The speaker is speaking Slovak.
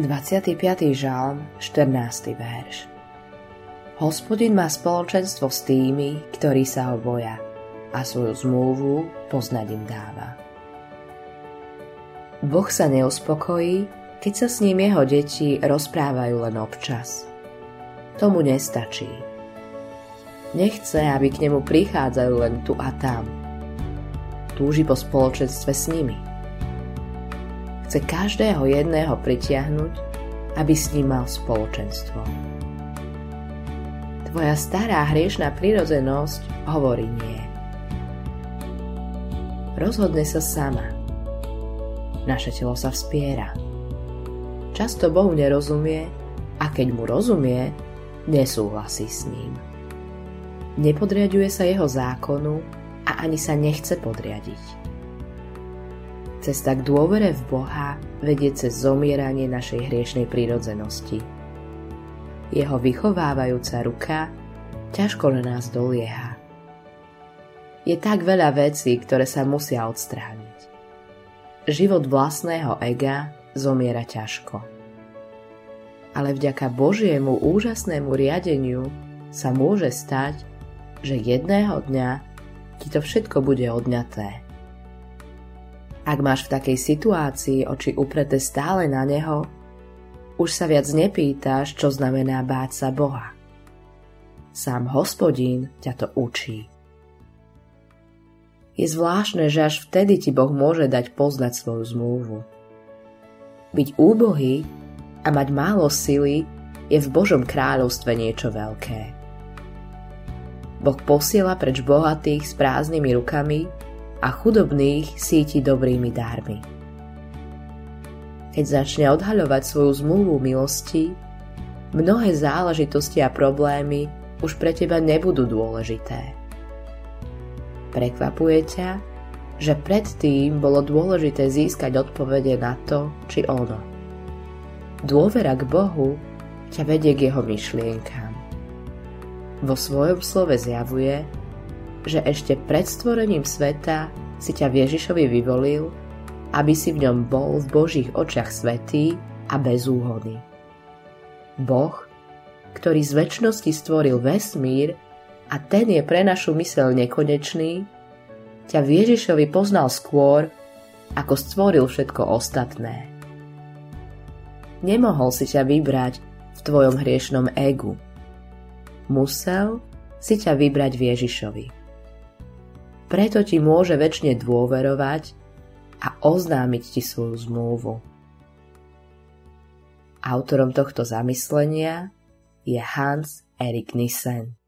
25. žalm, 14. verš Hospodin má spoločenstvo s tými, ktorí sa ho boja a svoju zmluvu poznať im dáva. Boh sa neuspokojí, keď sa s ním jeho deti rozprávajú len občas. Tomu nestačí. Nechce, aby k nemu prichádzali len tu a tam. Túži po spoločenstve s nimi – chce každého jedného pritiahnuť, aby s ním mal spoločenstvo. Tvoja stará hriešná prírodzenosť hovorí nie. Rozhodne sa sama. Naše telo sa vspiera. Často Bohu nerozumie a keď mu rozumie, nesúhlasí s ním. Nepodriaduje sa jeho zákonu a ani sa nechce podriadiť. Cesta k dôvere v Boha vedie cez zomieranie našej hriešnej prírodzenosti. Jeho vychovávajúca ruka ťažko na nás dolieha. Je tak veľa vecí, ktoré sa musia odstrániť. Život vlastného ega zomiera ťažko. Ale vďaka Božiemu úžasnému riadeniu sa môže stať, že jedného dňa ti to všetko bude odňaté ak máš v takej situácii oči upreté stále na Neho, už sa viac nepýtaš, čo znamená báť sa Boha. Sám hospodín ťa to učí. Je zvláštne, že až vtedy ti Boh môže dať poznať svoju zmluvu. Byť úbohý a mať málo sily je v Božom kráľovstve niečo veľké. Boh posiela preč bohatých s prázdnymi rukami a chudobných síti dobrými dármi. Keď začne odhaľovať svoju zmluvu milosti, mnohé záležitosti a problémy už pre teba nebudú dôležité. Prekvapuje ťa, že predtým bolo dôležité získať odpovede na to, či ono. Dôvera k Bohu ťa vedie k jeho myšlienkám. Vo svojom slove zjavuje, že ešte pred stvorením sveta si ťa Ježišovi vyvolil, aby si v ňom bol v Božích očiach svetý a bezúhody. Boh, ktorý z väčšnosti stvoril vesmír a ten je pre našu mysel nekonečný, ťa v Ježišovi poznal skôr, ako stvoril všetko ostatné. Nemohol si ťa vybrať v tvojom hriešnom egu. Musel si ťa vybrať v Ježišovi preto ti môže väčšine dôverovať a oznámiť ti svoju zmluvu. Autorom tohto zamyslenia je Hans Erik Nissen.